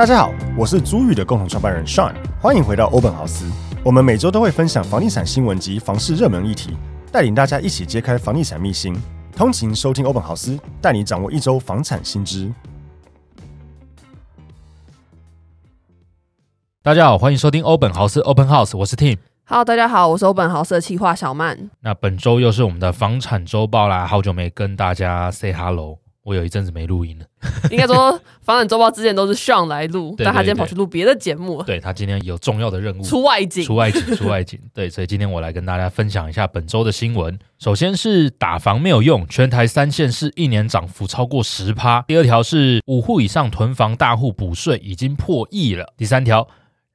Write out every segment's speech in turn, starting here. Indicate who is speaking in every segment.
Speaker 1: 大家好，我是租宇的共同创办人 Sean，欢迎回到欧本豪斯。我们每周都会分享房地产新闻及房市热门议题，带领大家一起揭开房地产秘辛。通勤收听欧本豪斯，带你掌握一周房产新知。
Speaker 2: 大家好，欢迎收听欧本豪斯 Open House，我是 Tim。
Speaker 3: Hello，大家好，我是欧本豪斯的企划小曼。
Speaker 2: 那本周又是我们的房产周报啦，好久没跟大家 say hello。我有一阵子没录音了，
Speaker 3: 应该说房产周报之前都是 Sean 来录，但他今天跑去录别的节目。
Speaker 2: 对，他今天有重要的任务，
Speaker 3: 出外景，
Speaker 2: 出外景，出外景。对，所以今天我来跟大家分享一下本周的新闻。首先是打房没有用，全台三线市一年涨幅超过十趴。第二条是五户以上囤房大户补税已经破亿了。第三条，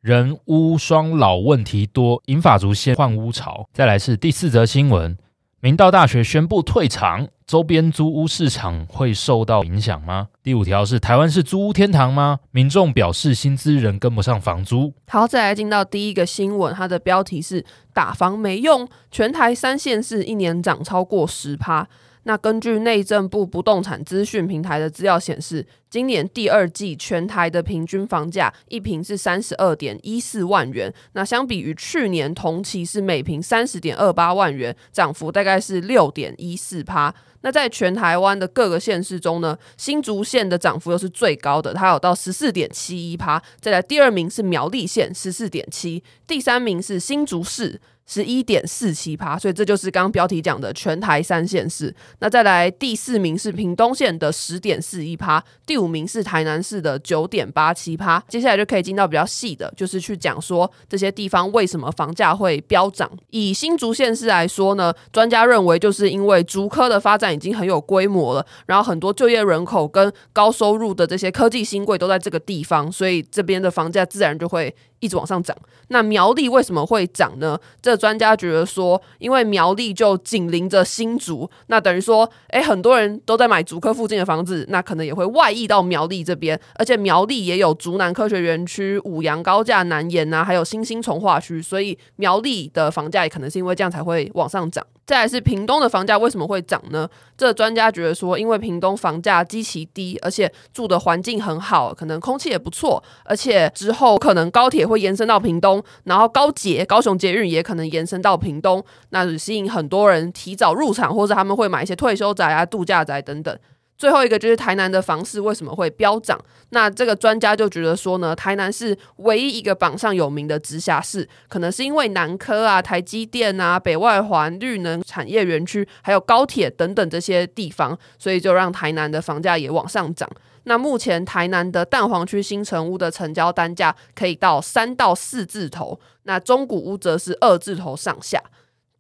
Speaker 2: 人屋双老问题多，银发族先换屋潮。再来是第四则新闻。明道大学宣布退场，周边租屋市场会受到影响吗？第五条是台湾是租屋天堂吗？民众表示薪资仍跟不上房租。
Speaker 3: 好，再来进到第一个新闻，它的标题是打房没用，全台三线市一年涨超过十趴。那根据内政部不动产资讯平台的资料显示，今年第二季全台的平均房价一平是三十二点一四万元，那相比于去年同期是每平三十点二八万元，涨幅大概是六点一四趴。那在全台湾的各个县市中呢，新竹县的涨幅又是最高的，它有到十四点七一趴。再来第二名是苗栗县十四点七，第三名是新竹市。十一点四七趴，所以这就是刚刚标题讲的全台三县市。那再来第四名是屏东县的十点四一趴，第五名是台南市的九点八七趴。接下来就可以进到比较细的，就是去讲说这些地方为什么房价会飙涨。以新竹县市来说呢，专家认为就是因为竹科的发展已经很有规模了，然后很多就业人口跟高收入的这些科技新贵都在这个地方，所以这边的房价自然就会。一直往上涨，那苗栗为什么会涨呢？这专家觉得说，因为苗栗就紧邻着新竹，那等于说，诶，很多人都在买竹科附近的房子，那可能也会外溢到苗栗这边，而且苗栗也有竹南科学园区、五羊高架南延啊，还有新兴从化区，所以苗栗的房价也可能是因为这样才会往上涨。再来是屏东的房价为什么会涨呢？这专家觉得说，因为屏东房价极其低，而且住的环境很好，可能空气也不错，而且之后可能高铁会延伸到屏东，然后高捷、高雄捷运也可能延伸到屏东，那就吸引很多人提早入场，或者他们会买一些退休宅啊、度假宅等等。最后一个就是台南的房市为什么会飙涨？那这个专家就觉得说呢，台南是唯一一个榜上有名的直辖市，可能是因为南科啊、台积电啊、北外环、绿能产业园区，还有高铁等等这些地方，所以就让台南的房价也往上涨。那目前台南的蛋黄区新成屋的成交单价可以到三到四字头，那中古屋则是二字头上下。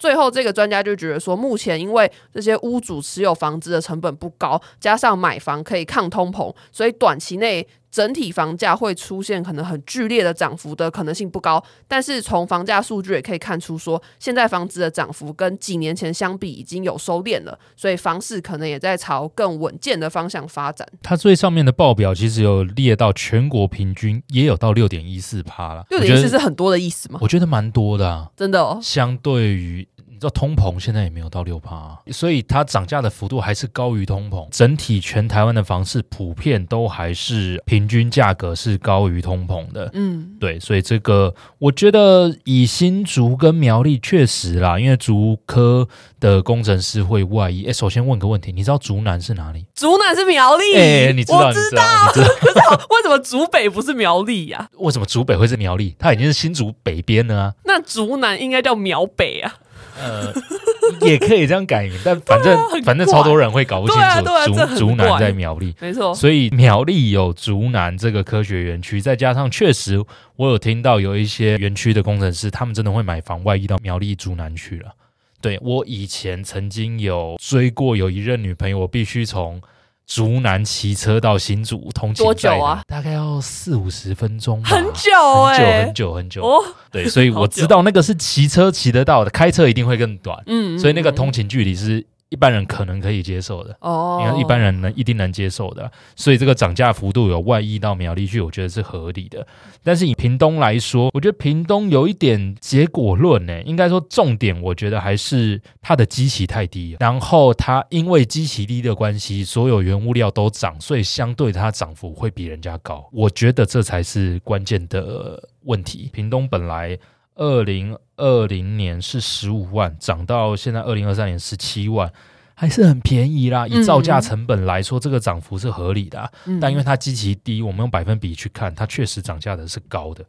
Speaker 3: 最后，这个专家就觉得说，目前因为这些屋主持有房子的成本不高，加上买房可以抗通膨，所以短期内整体房价会出现可能很剧烈的涨幅的可能性不高。但是从房价数据也可以看出，说现在房子的涨幅跟几年前相比已经有收敛了，所以房市可能也在朝更稳健的方向发展。
Speaker 2: 它最上面的报表其实有列到全国平均也有到六点一四趴了，
Speaker 3: 六点一四是很多的意思吗？
Speaker 2: 我觉得蛮多的啊，
Speaker 3: 真的哦，
Speaker 2: 相对于。你知道通膨现在也没有到六趴啊，所以它涨价的幅度还是高于通膨。整体全台湾的房市普遍都还是平均价格是高于通膨的。嗯，对，所以这个我觉得以新竹跟苗栗确实啦，因为竹科的工程师会外移。哎，首先问个问题，你知道竹南是哪里？
Speaker 3: 竹南是苗栗。
Speaker 2: 哎，你知道？
Speaker 3: 我知道。可是为什么竹北不是苗栗呀？
Speaker 2: 为什么竹北会是苗栗？它已经是新竹北边了啊。
Speaker 3: 那竹南应该叫苗北啊。
Speaker 2: 呃，也可以这样改名，但反正、啊、反正超多人会搞不清楚竹竹南在苗栗，
Speaker 3: 没错。
Speaker 2: 所以苗栗有竹南这个科学园区，再加上确实我有听到有一些园区的工程师，他们真的会买房外移到苗栗竹南去了。对，我以前曾经有追过有一任女朋友，我必须从竹南骑车到新竹通勤，多久啊？大概要四五十分钟，
Speaker 3: 很久哎、
Speaker 2: 欸，很久很久很久。哦，对，所以我知道那个是骑车骑得到的，开车一定会更短。嗯，所以那个通勤距离是。一般人可能可以接受的哦，你看一般人能一定能接受的，所以这个涨价幅度有外溢到苗栗去，我觉得是合理的。但是以屏东来说，我觉得屏东有一点结果论呢，应该说重点，我觉得还是它的基期太低，然后它因为基期低的关系，所有原物料都涨，所以相对它涨幅会比人家高。我觉得这才是关键的问题。屏东本来。二零二零年是十五万，涨到现在二零二三年十七万，还是很便宜啦。以造价成本来说，嗯、这个涨幅是合理的、啊。嗯、但因为它基期低，我们用百分比去看，它确实涨价的是高的。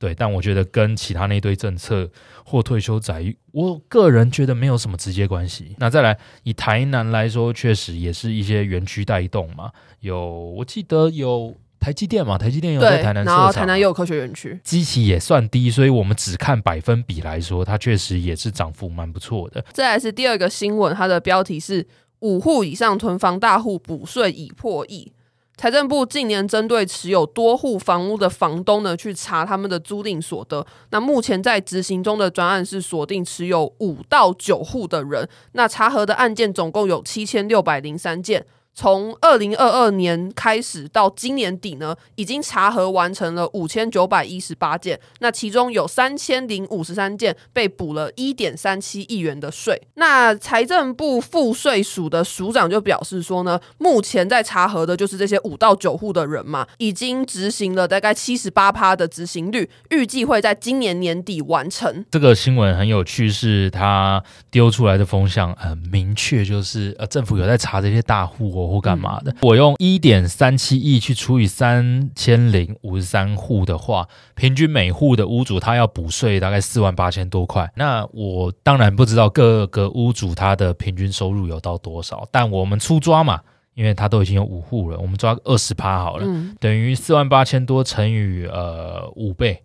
Speaker 2: 对，但我觉得跟其他那堆政策或退休宅，我个人觉得没有什么直接关系。那再来以台南来说，确实也是一些园区带动嘛。有，我记得有。台积电嘛，台积电有在台南设厂，
Speaker 3: 然后台南也有科学园区，
Speaker 2: 基期也算低，所以我们只看百分比来说，它确实也是涨幅蛮不错的。
Speaker 3: 再来是第二个新闻，它的标题是五户以上囤房大户补税已破亿。财政部近年针对持有多户房屋的房东呢，去查他们的租赁所得。那目前在执行中的专案是锁定持有五到九户的人，那查核的案件总共有七千六百零三件。从二零二二年开始到今年底呢，已经查核完成了五千九百一十八件，那其中有三千零五十三件被补了一点三七亿元的税。那财政部赋税署的署长就表示说呢，目前在查核的就是这些五到九户的人嘛，已经执行了大概七十八趴的执行率，预计会在今年年底完成。
Speaker 2: 这个新闻很有趣，是他丢出来的风向很明确，就是呃政府有在查这些大户哦。或干嘛的？我用一点三七亿去除以三千零五十三户的话，平均每户的屋主他要补税大概四万八千多块。那我当然不知道各个屋主他的平均收入有到多少，但我们粗抓嘛，因为他都已经有五户了，我们抓二十趴好了，嗯、等于四万八千多乘以呃五倍，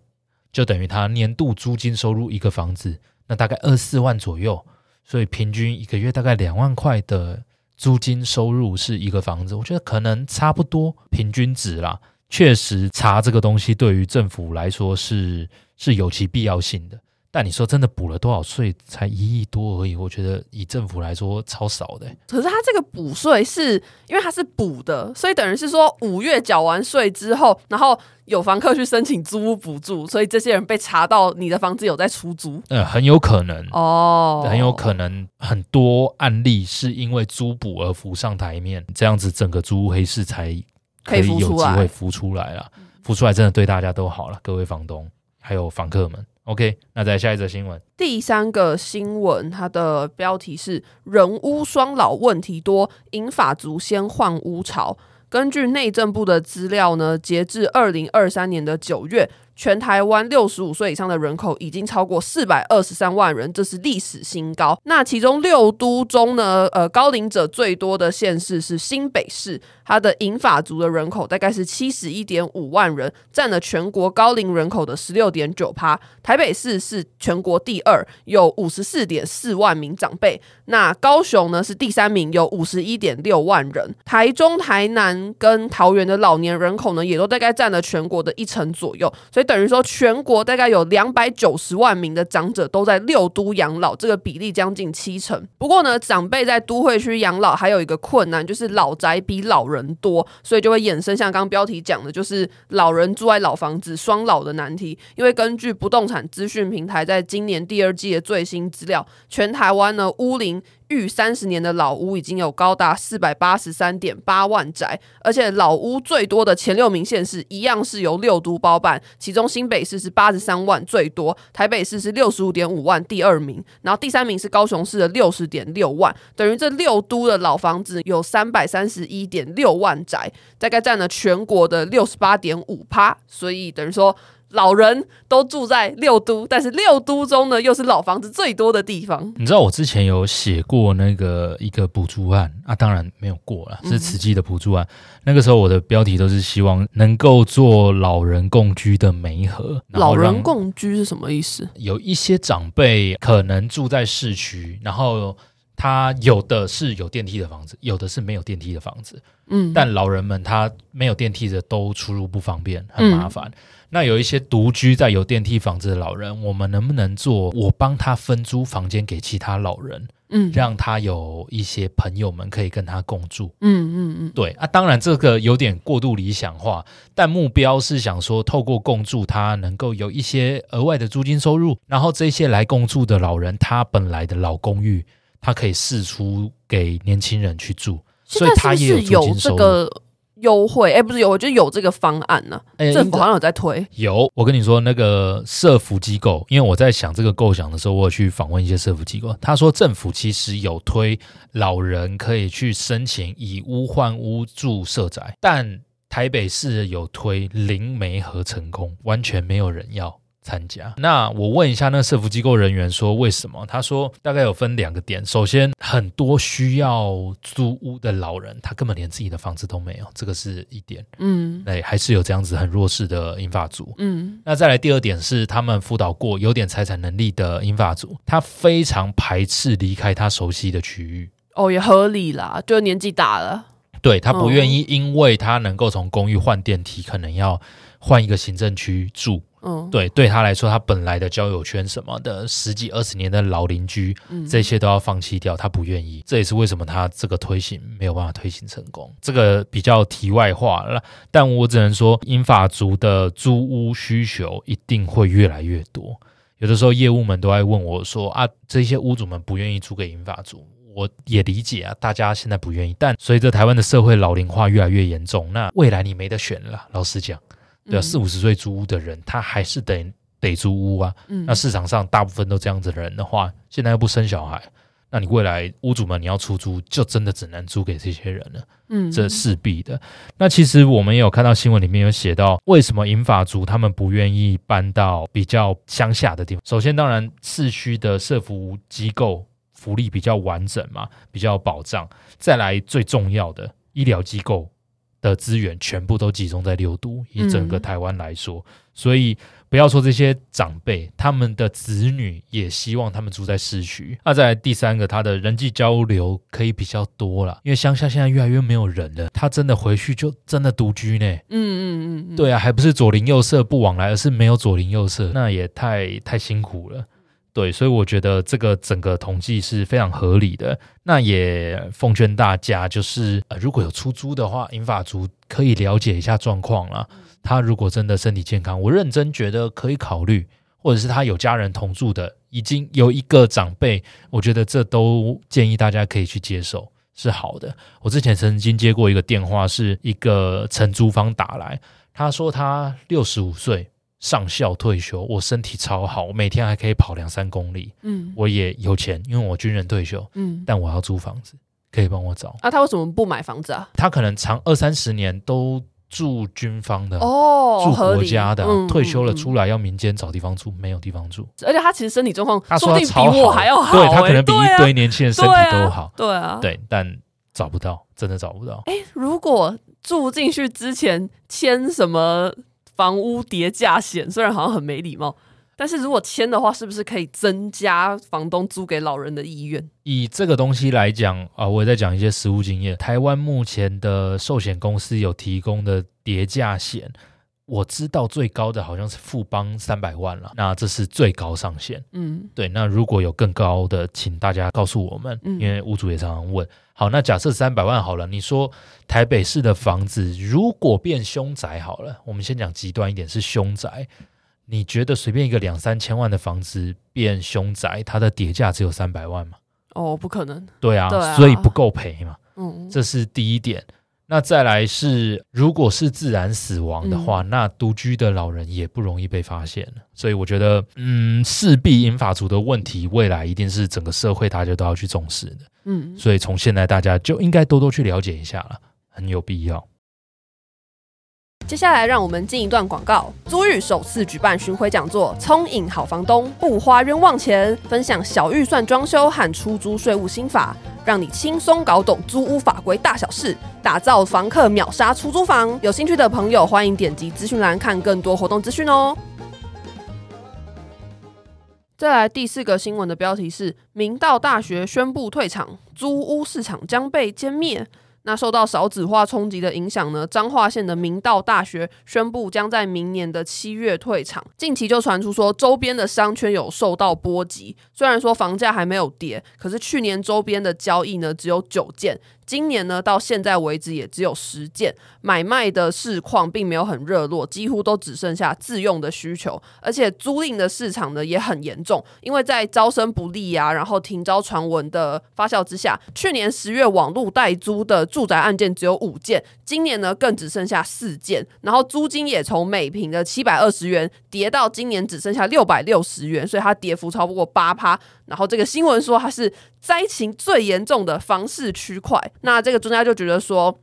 Speaker 2: 就等于他年度租金收入一个房子，那大概二十四万左右，所以平均一个月大概两万块的。租金收入是一个房子，我觉得可能差不多平均值啦。确实查这个东西对于政府来说是是有其必要性的。但你说真的补了多少税？才一亿多而已，我觉得以政府来说超少的。
Speaker 3: 可是他这个补税是因为他是补的，所以等于是说五月缴完税之后，然后有房客去申请租屋补助，所以这些人被查到你的房子有在出租。
Speaker 2: 嗯，很有可能哦，很有可能很多案例是因为租补而浮上台面，这样子整个租屋黑市才可以有机会浮出来了。浮出来真的对大家都好了，各位房东还有房客们。OK，那再下一则新闻。
Speaker 3: 第三个新闻，它的标题是“人屋双老问题多，银发族先换乌巢”。根据内政部的资料呢，截至二零二三年的九月。全台湾六十五岁以上的人口已经超过四百二十三万人，这是历史新高。那其中六都中呢，呃，高龄者最多的县市是新北市，它的银发族的人口大概是七十一点五万人，占了全国高龄人口的十六点九趴。台北市是全国第二，有五十四点四万名长辈。那高雄呢是第三名，有五十一点六万人。台中、台南跟桃园的老年人口呢，也都大概占了全国的一成左右，所以。等于说，全国大概有两百九十万名的长者都在六都养老，这个比例将近七成。不过呢，长辈在都会区养老还有一个困难，就是老宅比老人多，所以就会衍生像刚刚标题讲的，就是老人住在老房子双老的难题。因为根据不动产资讯平台在今年第二季的最新资料，全台湾呢屋龄。逾三十年的老屋已经有高达四百八十三点八万宅，而且老屋最多的前六名县市一样是由六都包办，其中新北市是八十三万最多，台北市是六十五点五万第二名，然后第三名是高雄市的六十点六万，等于这六都的老房子有三百三十一点六万宅，大概占了全国的六十八点五趴，所以等于说。老人都住在六都，但是六都中呢，又是老房子最多的地方。
Speaker 2: 你知道我之前有写过那个一个补助案啊，当然没有过了，是慈济的补助案。嗯、那个时候我的标题都是希望能够做老人共居的媒合。
Speaker 3: 老人共居是什么意思？
Speaker 2: 有一些长辈可能住在市区，然后他有的是有电梯的房子，有的是没有电梯的房子。嗯，但老人们他没有电梯的都出入不方便，很麻烦。嗯那有一些独居在有电梯房子的老人，我们能不能做？我帮他分租房间给其他老人，嗯，让他有一些朋友们可以跟他共住，嗯嗯嗯，对啊，当然这个有点过度理想化，但目标是想说，透过共住，他能够有一些额外的租金收入，然后这些来共住的老人，他本来的老公寓，他可以试出给年轻人去住，所以他也有租金收入。
Speaker 3: 优惠哎，欸、不是有，我就有这个方案呢、啊。欸、政府好像有在推。
Speaker 2: 有，我跟你说，那个社福机构，因为我在想这个构想的时候，我有去访问一些社福机构，他说政府其实有推老人可以去申请以屋换屋住社宅，但台北市有推零媒合成功，完全没有人要。参加。那我问一下那个社福机构人员说为什么？他说大概有分两个点。首先，很多需要租屋的老人，他根本连自己的房子都没有，这个是一点。嗯，哎，还是有这样子很弱势的英法族。嗯，那再来第二点是，他们辅导过有点财产能力的英法族，他非常排斥离开他熟悉的区域。
Speaker 3: 哦，也合理啦，就年纪大了，
Speaker 2: 对，他不愿意，因为他能够从公寓换电梯，可能要换一个行政区住。嗯，对，对他来说，他本来的交友圈什么的，十几二十年的老邻居，嗯、这些都要放弃掉，他不愿意。这也是为什么他这个推行没有办法推行成功。这个比较题外话了，但我只能说，英法族的租屋需求一定会越来越多。有的时候业务们都爱问我说啊，这些屋主们不愿意租给英法族，我也理解啊，大家现在不愿意。但随着台湾的社会老龄化越来越严重，那未来你没得选了，老实讲。对啊，四五十岁租屋的人，他还是得得租屋啊。嗯，那市场上大部分都这样子的人的话，现在又不生小孩，那你未来屋主们你要出租，就真的只能租给这些人了。嗯，这势必的。那其实我们也有看到新闻里面有写到，为什么银发族他们不愿意搬到比较乡下的地方？首先，当然市区的社福机构福利比较完整嘛，比较有保障。再来最重要的医疗机构。的资源全部都集中在六都，以整个台湾来说，嗯、所以不要说这些长辈，他们的子女也希望他们住在市区。那再来第三个，他的人际交流可以比较多了，因为乡下现在越来越没有人了，他真的回去就真的独居呢。嗯嗯嗯，对啊，还不是左邻右舍不往来，而是没有左邻右舍，那也太太辛苦了。对，所以我觉得这个整个统计是非常合理的。那也奉劝大家，就是呃，如果有出租的话，银发族可以了解一下状况啦。他如果真的身体健康，我认真觉得可以考虑，或者是他有家人同住的，已经有一个长辈，我觉得这都建议大家可以去接受，是好的。我之前曾经接过一个电话，是一个承租方打来，他说他六十五岁。上校退休，我身体超好，我每天还可以跑两三公里。嗯，我也有钱，因为我军人退休。嗯，但我要租房子，可以帮我找。
Speaker 3: 那、啊、他为什么不买房子啊？
Speaker 2: 他可能长二三十年都住军方的哦，住国家的，嗯、退休了出来要民间找地方住，没有地方住。
Speaker 3: 而且他其实身体状况，
Speaker 2: 他说
Speaker 3: 他超好，比我还要好、
Speaker 2: 欸。对，他可能比一堆年轻人身体都好。
Speaker 3: 对啊，对啊，
Speaker 2: 对，但找不到，真的找不到。
Speaker 3: 哎，如果住进去之前签什么？房屋叠价险虽然好像很没礼貌，但是如果签的话，是不是可以增加房东租给老人的意愿？
Speaker 2: 以这个东西来讲啊，我也在讲一些实务经验。台湾目前的寿险公司有提供的叠价险，我知道最高的好像是富邦三百万了，那这是最高上限。嗯，对。那如果有更高的，请大家告诉我们，因为屋主也常常问。好，那假设三百万好了，你说台北市的房子如果变凶宅好了，我们先讲极端一点是凶宅，你觉得随便一个两三千万的房子变凶宅，它的叠价只有三百万吗？
Speaker 3: 哦，不可能。
Speaker 2: 对啊，对啊，所以不够赔嘛。嗯，这是第一点。那再来是，如果是自然死亡的话，嗯、那独居的老人也不容易被发现。所以我觉得，嗯，势必银发族的问题，未来一定是整个社会大家都要去重视的。嗯，所以从现在大家就应该多多去了解一下了，很有必要。
Speaker 3: 接下来让我们进一段广告。租寓首次举办巡回讲座，聪颖好房东不花冤枉钱，分享小预算装修和出租税务心法，让你轻松搞懂租屋法规大小事，打造房客秒杀出租房。有兴趣的朋友，欢迎点击资讯栏看更多活动资讯哦。再来第四个新闻的标题是：明道大学宣布退场，租屋市场将被歼灭。那受到少子化冲击的影响呢，彰化县的明道大学宣布将在明年的七月退场。近期就传出说，周边的商圈有受到波及。虽然说房价还没有跌，可是去年周边的交易呢只有九件。今年呢，到现在为止也只有十件，买卖的市况并没有很热络，几乎都只剩下自用的需求，而且租赁的市场呢也很严重，因为在招生不利啊，然后停招传闻的发酵之下，去年十月网络代租的住宅案件只有五件，今年呢更只剩下四件，然后租金也从每平的七百二十元跌到今年只剩下六百六十元，所以它跌幅超过八趴。然后这个新闻说它是灾情最严重的房市区块。那这个专家就觉得说，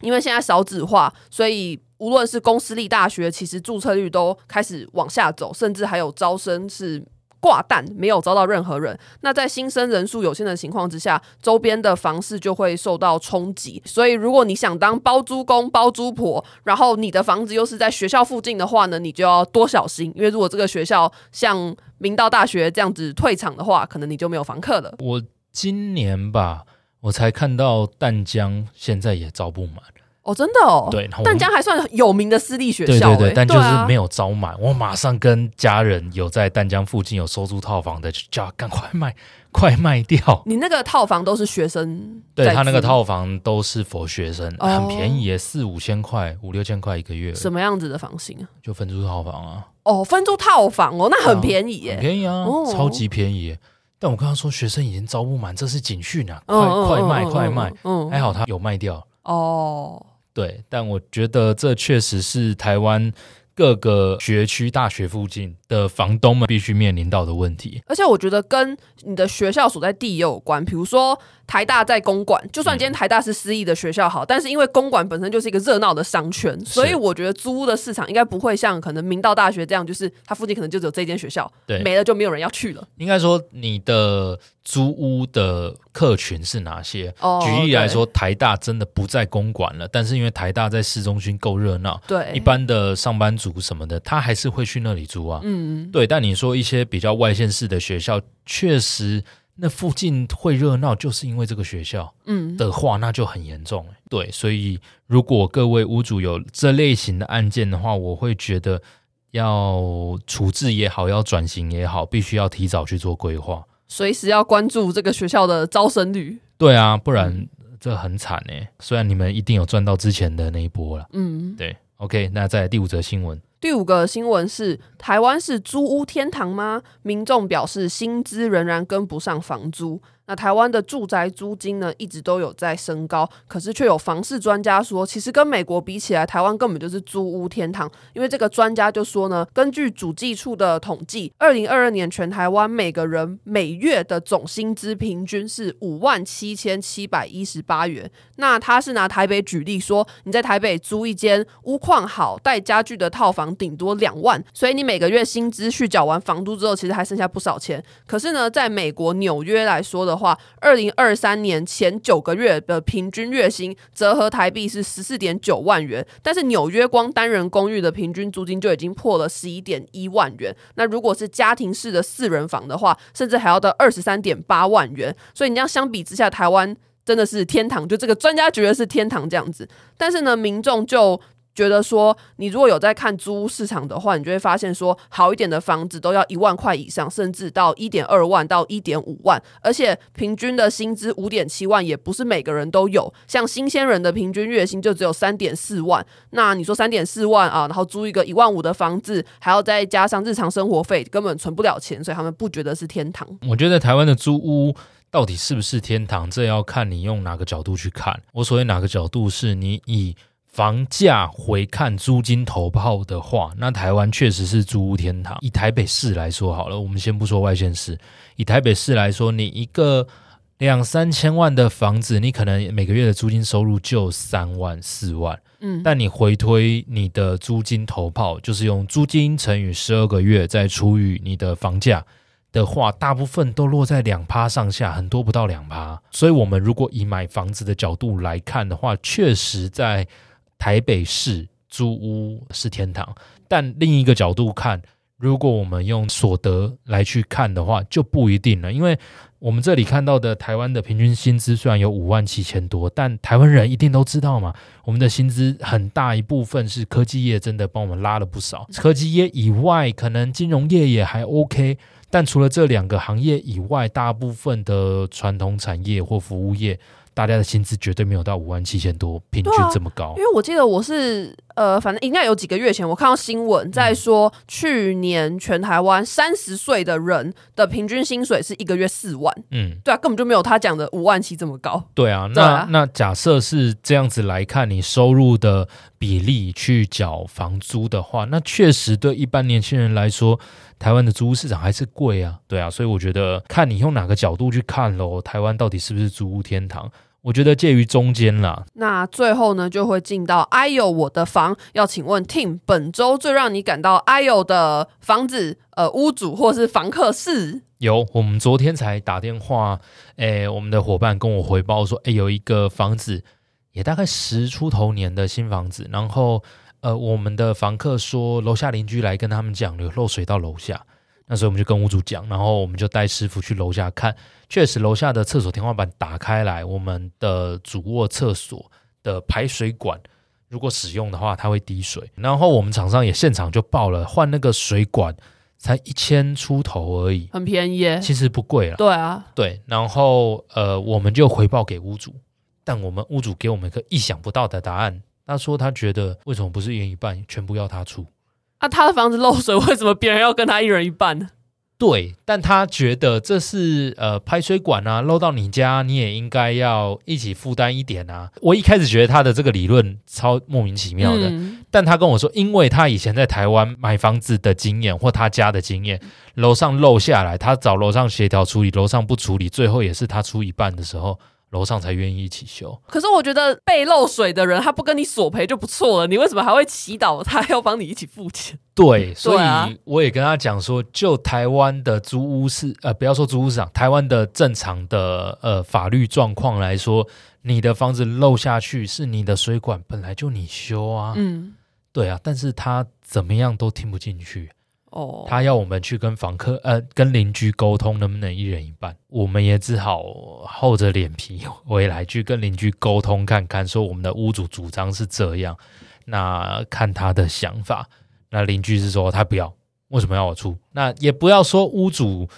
Speaker 3: 因为现在少子化，所以无论是公私立大学，其实注册率都开始往下走，甚至还有招生是挂蛋，没有招到任何人。那在新生人数有限的情况之下，周边的房市就会受到冲击。所以，如果你想当包租公、包租婆，然后你的房子又是在学校附近的话呢，你就要多小心，因为如果这个学校像明道大学这样子退场的话，可能你就没有房客了。
Speaker 2: 我今年吧，我才看到淡江现在也招不满。
Speaker 3: 哦，真的哦，
Speaker 2: 对，
Speaker 3: 淡江还算有名的私立学校，
Speaker 2: 对对对，但就是没有招满。
Speaker 3: 啊、
Speaker 2: 我马上跟家人有在淡江附近有收租套房的，就叫赶快卖，快卖掉。
Speaker 3: 你那个套房都是学生？
Speaker 2: 对，他那个套房都是 for 学生，哦、很便宜耶，四五千块，五六千块一个月。
Speaker 3: 什么样子的房型啊？
Speaker 2: 就分租套房啊。
Speaker 3: 哦，分租套房哦，那很便宜耶，
Speaker 2: 很便宜啊，哦、超级便宜。但我刚刚说学生已经招不满，这是警讯啊，快、
Speaker 3: 嗯、
Speaker 2: 快卖、嗯、快卖。
Speaker 3: 嗯，
Speaker 2: 还好他有卖掉。
Speaker 3: 哦。
Speaker 2: 对，但我觉得这确实是台湾各个学区大学附近的房东们必须面临到的问题。
Speaker 3: 而且我觉得跟你的学校所在地也有关，比如说。台大在公馆，就算今天台大是私立的学校好，嗯、但是因为公馆本身就是一个热闹的商圈，所以我觉得租屋的市场应该不会像可能明道大学这样，就是它附近可能就只有这间学校，
Speaker 2: 对，
Speaker 3: 没了就没有人要去了。
Speaker 2: 应该说你的租屋的客群是哪些？
Speaker 3: 哦、
Speaker 2: 举例来说，台大真的不在公馆了，但是因为台大在市中心够热闹，
Speaker 3: 对，
Speaker 2: 一般的上班族什么的，他还是会去那里租啊。
Speaker 3: 嗯，
Speaker 2: 对。但你说一些比较外县市的学校，确实。那附近会热闹，就是因为这个学校，嗯的话，那就很严重。对，所以如果各位屋主有这类型的案件的话，我会觉得要处置也好，要转型也好，必须要提早去做规划，
Speaker 3: 随时要关注这个学校的招生率。
Speaker 2: 对啊，不然这很惨哎。虽然你们一定有赚到之前的那一波了，
Speaker 3: 嗯，
Speaker 2: 对。OK，那在第五则新闻。
Speaker 3: 第五个新闻是：台湾是租屋天堂吗？民众表示薪资仍然跟不上房租。那台湾的住宅租金呢，一直都有在升高，可是却有房市专家说，其实跟美国比起来，台湾根本就是租屋天堂。因为这个专家就说呢，根据主计处的统计，二零二二年全台湾每个人每月的总薪资平均是五万七千七百一十八元。那他是拿台北举例说，你在台北租一间屋况好、带家具的套房，顶多两万，所以你每个月薪资去缴完房租之后，其实还剩下不少钱。可是呢，在美国纽约来说的话，二零二三年前九个月的平均月薪折合台币是十四点九万元，但是纽约光单人公寓的平均租金就已经破了十一点一万元。那如果是家庭式的四人房的话，甚至还要到二十三点八万元。所以你这样相比之下，台湾真的是天堂，就这个专家觉得是天堂这样子。但是呢，民众就。觉得说，你如果有在看租屋市场的话，你就会发现说，好一点的房子都要一万块以上，甚至到一点二万到一点五万，而且平均的薪资五点七万，也不是每个人都有。像新鲜人的平均月薪就只有三点四万，那你说三点四万啊，然后租一个一万五的房子，还要再加上日常生活费，根本存不了钱，所以他们不觉得是天堂。
Speaker 2: 我觉得台湾的租屋到底是不是天堂，这要看你用哪个角度去看。我所谓哪个角度，是你以。房价回看租金投炮的话，那台湾确实是租屋天堂。以台北市来说好了，我们先不说外县市，以台北市来说，你一个两三千万的房子，你可能每个月的租金收入就三万四万，嗯，但你回推你的租金投炮，就是用租金乘以十二个月，再除以你的房价的话，大部分都落在两趴上下，很多不到两趴。所以，我们如果以买房子的角度来看的话，确实在台北市租屋是天堂。但另一个角度看，如果我们用所得来去看的话，就不一定了。因为我们这里看到的台湾的平均薪资虽然有五万七千多，但台湾人一定都知道嘛，我们的薪资很大一部分是科技业真的帮我们拉了不少。科技业以外，可能金融业也还 OK。但除了这两个行业以外，大部分的传统产业或服务业，大家的薪资绝对没有到五万七千多，平均这么高。啊，
Speaker 3: 因为我记得我是呃，反正应该有几个月前，我看到新闻在说，去年全台湾三十岁的人的平均薪水是一个月四万。嗯，对啊，根本就没有他讲的五万七这么高。
Speaker 2: 对啊，那啊那假设是这样子来看，你收入的比例去缴房租的话，那确实对一般年轻人来说，台湾的租屋市场还是贵啊。对啊，所以我觉得看你用哪个角度去看喽，台湾到底是不是租屋天堂？我觉得介于中间啦。
Speaker 3: 那最后呢，就会进到哎呦我的房。要请问 Tim，本周最让你感到哎呦的房子，呃，屋主或是房客是？
Speaker 2: 有，我们昨天才打电话，哎，我们的伙伴跟我回报说，哎，有一个房子，也大概十出头年的新房子，然后，呃，我们的房客说，楼下邻居来跟他们讲，有漏水到楼下。那所以我们就跟屋主讲，然后我们就带师傅去楼下看，确实楼下的厕所天花板打开来，我们的主卧厕所的排水管如果使用的话，它会滴水。然后我们厂商也现场就报了，换那个水管才一千出头而已，
Speaker 3: 很便宜耶，
Speaker 2: 其实不贵了。
Speaker 3: 对啊，
Speaker 2: 对。然后呃，我们就回报给屋主，但我们屋主给我们一个意想不到的答案，他说他觉得为什么不是一人一半，全部要他出？
Speaker 3: 啊，他的房子漏水，为什么别人要跟他一人一半呢？
Speaker 2: 对，但他觉得这是呃排水管啊，漏到你家，你也应该要一起负担一点啊。我一开始觉得他的这个理论超莫名其妙的，嗯、但他跟我说，因为他以前在台湾买房子的经验或他家的经验，楼上漏下来，他找楼上协调处理，楼上不处理，最后也是他出一半的时候。楼上才愿意一起修，
Speaker 3: 可是我觉得被漏水的人他不跟你索赔就不错了，你为什么还会祈祷他要帮你一起付钱？
Speaker 2: 对，所以我也跟他讲说，就台湾的租屋市，呃，不要说租屋市场，台湾的正常的呃法律状况来说，你的房子漏下去是你的水管本来就你修啊，嗯，对啊，但是他怎么样都听不进去。哦，他要我们去跟房客呃，跟邻居沟通，能不能一人一半？我们也只好厚着脸皮回来去跟邻居沟通看看，说我们的屋主主张是这样，那看他的想法。那邻居是说他不要，为什么要我出？那也不要说屋主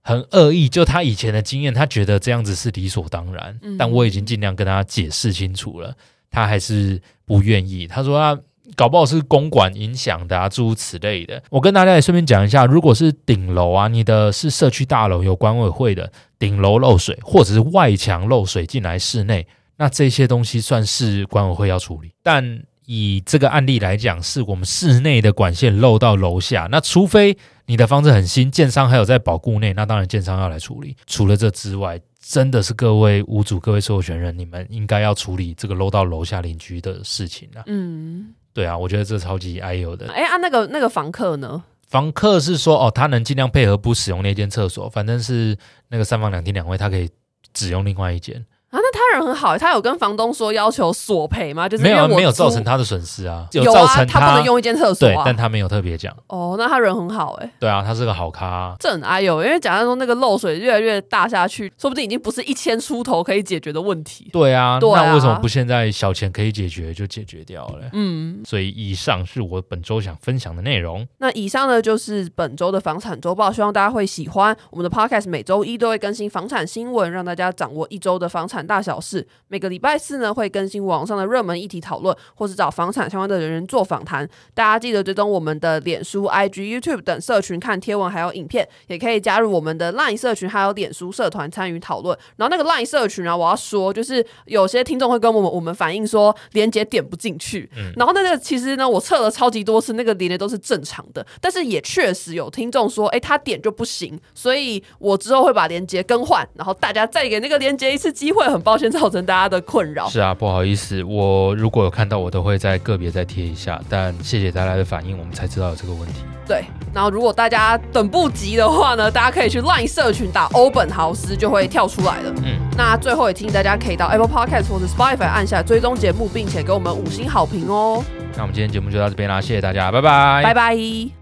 Speaker 2: 很恶意，就他以前的经验，他觉得这样子是理所当然。嗯、但我已经尽量跟他解释清楚了，他还是不愿意。他说他。搞不好是公管影响的啊，诸如此类的。我跟大家也顺便讲一下，如果是顶楼啊，你的是社区大楼有管委会的顶楼漏水，或者是外墙漏水进来室内，那这些东西算是管委会要处理。但以这个案例来讲，是我们室内的管线漏到楼下，那除非你的房子很新，建商还有在保固内，那当然建商要来处理。除了这之外，真的是各位屋主、各位授权人，你们应该要处理这个漏到楼下邻居的事情啊。嗯。对啊，我觉得这超级哎呦的。
Speaker 3: 哎啊，那个那个房客呢？
Speaker 2: 房客是说哦，他能尽量配合不使用那间厕所，反正是那个三房两厅两卫，他可以只用另外一间。
Speaker 3: 啊，那他人很好，他有跟房东说要求索赔吗？就是
Speaker 2: 没有没有造成他的损失啊，
Speaker 3: 有造成他，他不能用一间厕所，啊，
Speaker 2: 对，但他没有特别讲。
Speaker 3: 哦，那他人很好哎，欸。
Speaker 2: 对啊，他是个好咖，啊。
Speaker 3: 这很哎呦，因为假设说那个漏水越来越大下去，说不定已经不是一千出头可以解决的问题。
Speaker 2: 对啊，对啊，那为什么不现在小钱可以解决就解决掉了？嗯，所以以上是我本周想分享的内容。
Speaker 3: 那以上呢就是本周的房产周报，希望大家会喜欢我们的 Podcast，每周一都会更新房产新闻，让大家掌握一周的房产大小室，每个礼拜四呢会更新网上的热门议题讨论，或是找房产相关的人员做访谈。大家记得追踪我们的脸书、IG、YouTube 等社群看贴文，还有影片，也可以加入我们的 LINE 社群，还有脸书社团参与讨论。然后那个 LINE 社群啊，我要说，就是有些听众会跟我们我们反映说，连接点不进去。嗯。然后那个其实呢，我测了超级多次，那个连结都是正常的，但是也确实有听众说，哎，他点就不行。所以我之后会把连接更换，然后大家再给那个连接一次机会。很抱歉造成大家的困扰。
Speaker 2: 是啊，不好意思，我如果有看到，我都会在个别再贴一下。但谢谢大家的反应，我们才知道有这个问题。
Speaker 3: 对，然后如果大家等不及的话呢，大家可以去 LINE 社群打欧本豪斯就会跳出来了。嗯，那最后也提醒大家可以到 Apple Podcast 或者 Spotify 按下追踪节目，并且给我们五星好评哦。
Speaker 2: 那我们今天节目就到这边啦，谢谢大家，拜拜，
Speaker 3: 拜拜。